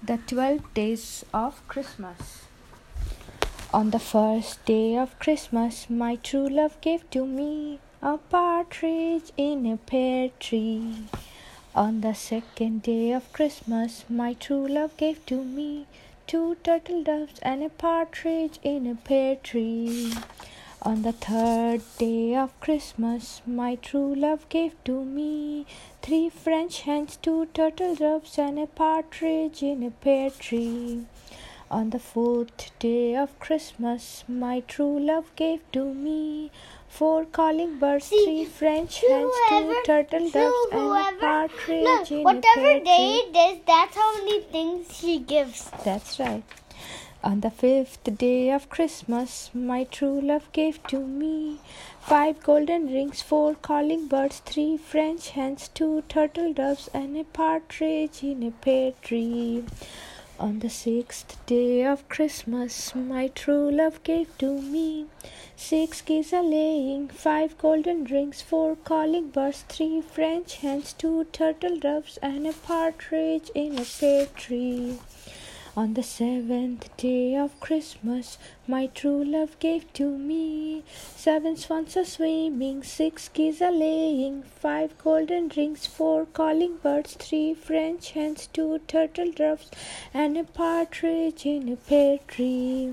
The twelve days of Christmas. On the first day of Christmas, my true love gave to me a partridge in a pear tree. On the second day of Christmas, my true love gave to me two turtle doves and a partridge in a pear tree. On the third day of Christmas, my true love gave to me three French hens, two turtle doves, and a partridge in a pear tree. On the fourth day of Christmas, my true love gave to me four calling birds, See, three French hens, two turtle doves, and a partridge look, in a pear tree. whatever day it is, that's how many things she gives. That's right. On the fifth day of Christmas, my true love gave to me five golden rings, four calling birds, three French hens, two turtle doves, and a partridge in a pear tree. On the sixth day of Christmas, my true love gave to me six geese a laying, five golden rings, four calling birds, three French hens, two turtle doves, and a partridge in a pear tree. On the seventh day of Christmas, my true love gave to me seven swans a swimming, six geese a laying, five golden rings, four calling birds, three French hens, two turtle doves, and a partridge in a pear tree.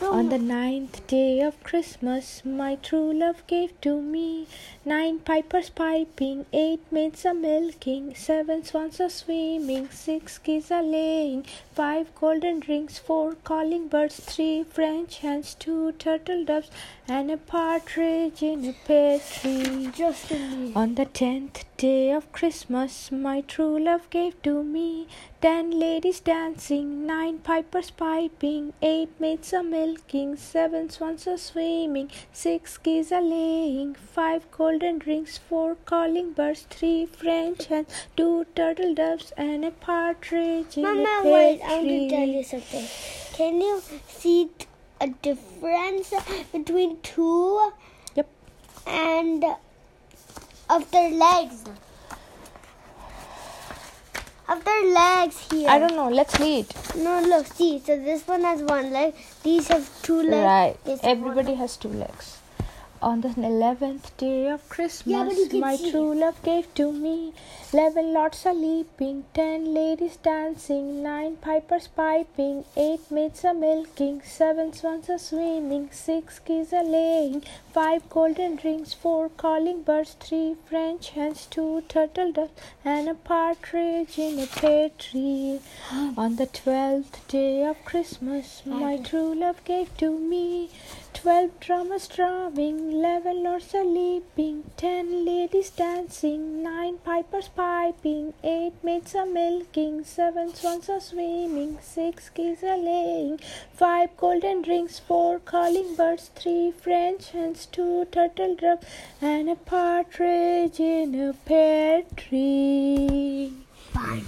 On the ninth day of Christmas, my true love gave to me nine pipers piping, eight maids a milking, seven swans a swimming, six geese a laying, five golden rings, four calling birds, three French hens, two turtle doves, and a partridge in a pear tree. just. On the tenth day of Christmas, my true love gave to me ten ladies dancing, nine pipers piping, eight maids a milking, seven swans are swimming, six geese are laying, five golden rings, four calling birds, three French hens, two turtle doves, and a partridge in Mama, a pear wait, I want to tell you something. Can you see a difference between two Yep. and of their legs? Of their legs here. I don't know. Let's read. No, look, see. So this one has one leg. These have two legs. Right. This one- Everybody has two legs. On the eleventh day of Christmas, Yeah, but you can my true love gave to me. Eleven lords a leaping, ten ladies dancing, nine pipers piping, eight maids a milking, seven swans a swimming, six geese a laying, five golden rings, four calling birds, three French hens, two turtle doves, and a partridge in a pear tree. On the twelfth day of Christmas, my true love gave to me twelve drummers drumming, eleven lords a leaping, ten ladies dancing, nine pipers piping, eight maids a milking, seven swans a swimming, six geese a laying, five golden rings, four calling birds, three French hens, two turtle doves, and a partridge in a pear tree. Five.